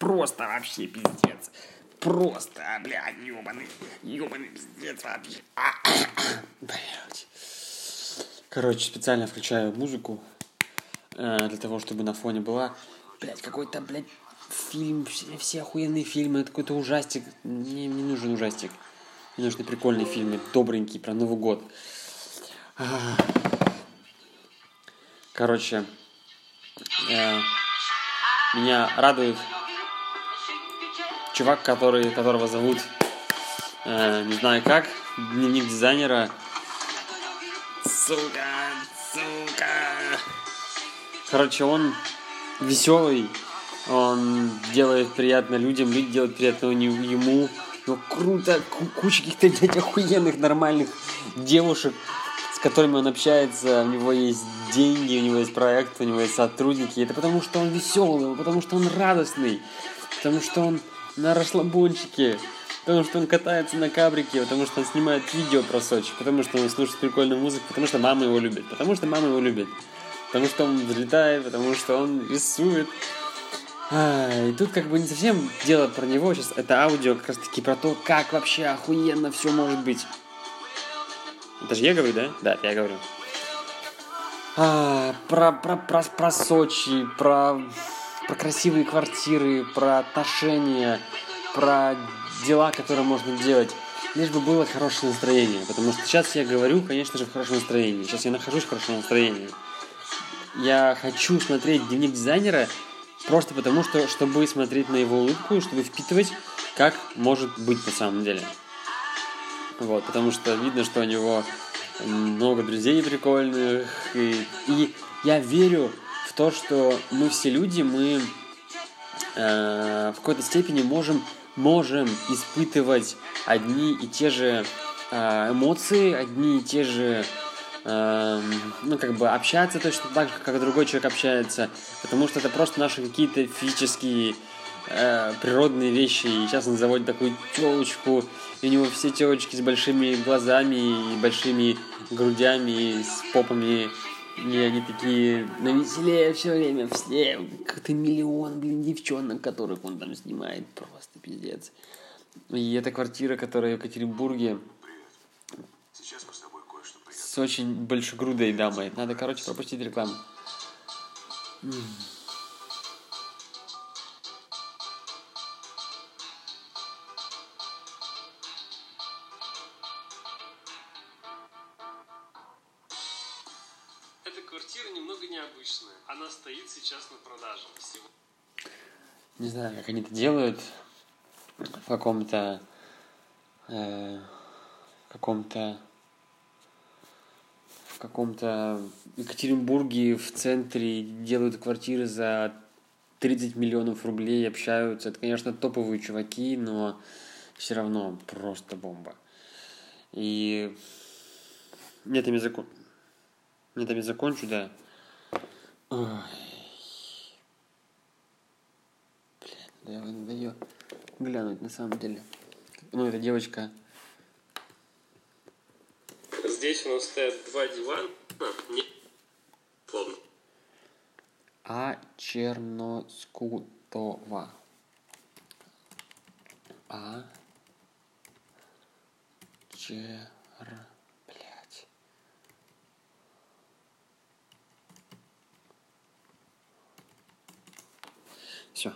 Просто вообще пиздец. Просто, блядь, ёбаный, ёбаный пиздец вообще. Блядь. Короче, специально включаю музыку э, для того, чтобы на фоне была, блядь, какой-то, блядь, фильм, все, все охуенные фильмы, какой-то ужастик. Мне не нужен ужастик. Мне нужны прикольные фильмы, добренькие, про Новый год. Короче, э, меня радует чувак, который, которого зовут, э, не знаю как, дневник дизайнера. Сука, сука. Короче, он веселый, он делает приятно людям, люди делают приятно ему. Ну, круто, куча каких-то, блядь, охуенных, нормальных девушек, с которыми он общается, у него есть деньги, у него есть проект, у него есть сотрудники. Это потому, что он веселый, потому что он радостный, потому что он на расслабончике, потому что он катается на кабрике, потому что он снимает видео про Сочи, потому что он слушает прикольную музыку, потому что мама его любит, потому что мама его любит, потому что он взлетает, потому что он рисует. А, и тут как бы не совсем дело про него, сейчас это аудио как раз таки про то, как вообще охуенно все может быть. Это же я говорю, да? Да, я говорю. А, про, про, про, про Сочи, про про красивые квартиры, про отношения, про дела, которые можно делать. Лишь бы было хорошее настроение. Потому что сейчас я говорю, конечно же, в хорошем настроении. Сейчас я нахожусь в хорошем настроении. Я хочу смотреть дневник дизайнера просто потому, что, чтобы смотреть на его улыбку чтобы впитывать, как может быть на самом деле. Вот, потому что видно, что у него много друзей прикольных. И, и я верю в то, что мы все люди, мы э, в какой-то степени можем, можем испытывать одни и те же э, эмоции, одни и те же э, ну, как бы общаться точно так же, как другой человек общается, потому что это просто наши какие-то физические э, природные вещи. И сейчас он заводит такую телочку, и у него все телочки с большими глазами и большими грудями, и с попами и они такие на веселее все время, все, как-то миллион, блин, девчонок, которых он там снимает, просто пиздец. И эта квартира, которая в Екатеринбурге, с очень большегрудой дамой. Надо, короче, пропустить рекламу. Квартира немного необычная. Она стоит сейчас на продаже. Всего... Не знаю, как они это делают. В каком-то... Э, каком-то... В каком-то Екатеринбурге в центре делают квартиры за 30 миллионов рублей, общаются. Это, конечно, топовые чуваки, но все равно просто бомба. И нет, им я закончу, да. Ой. Блин, да надо ее глянуть на самом деле. Ну, эта девочка. Здесь у нас стоят два дивана. Не... Плавно. А Черноскутова. А Чер... Все.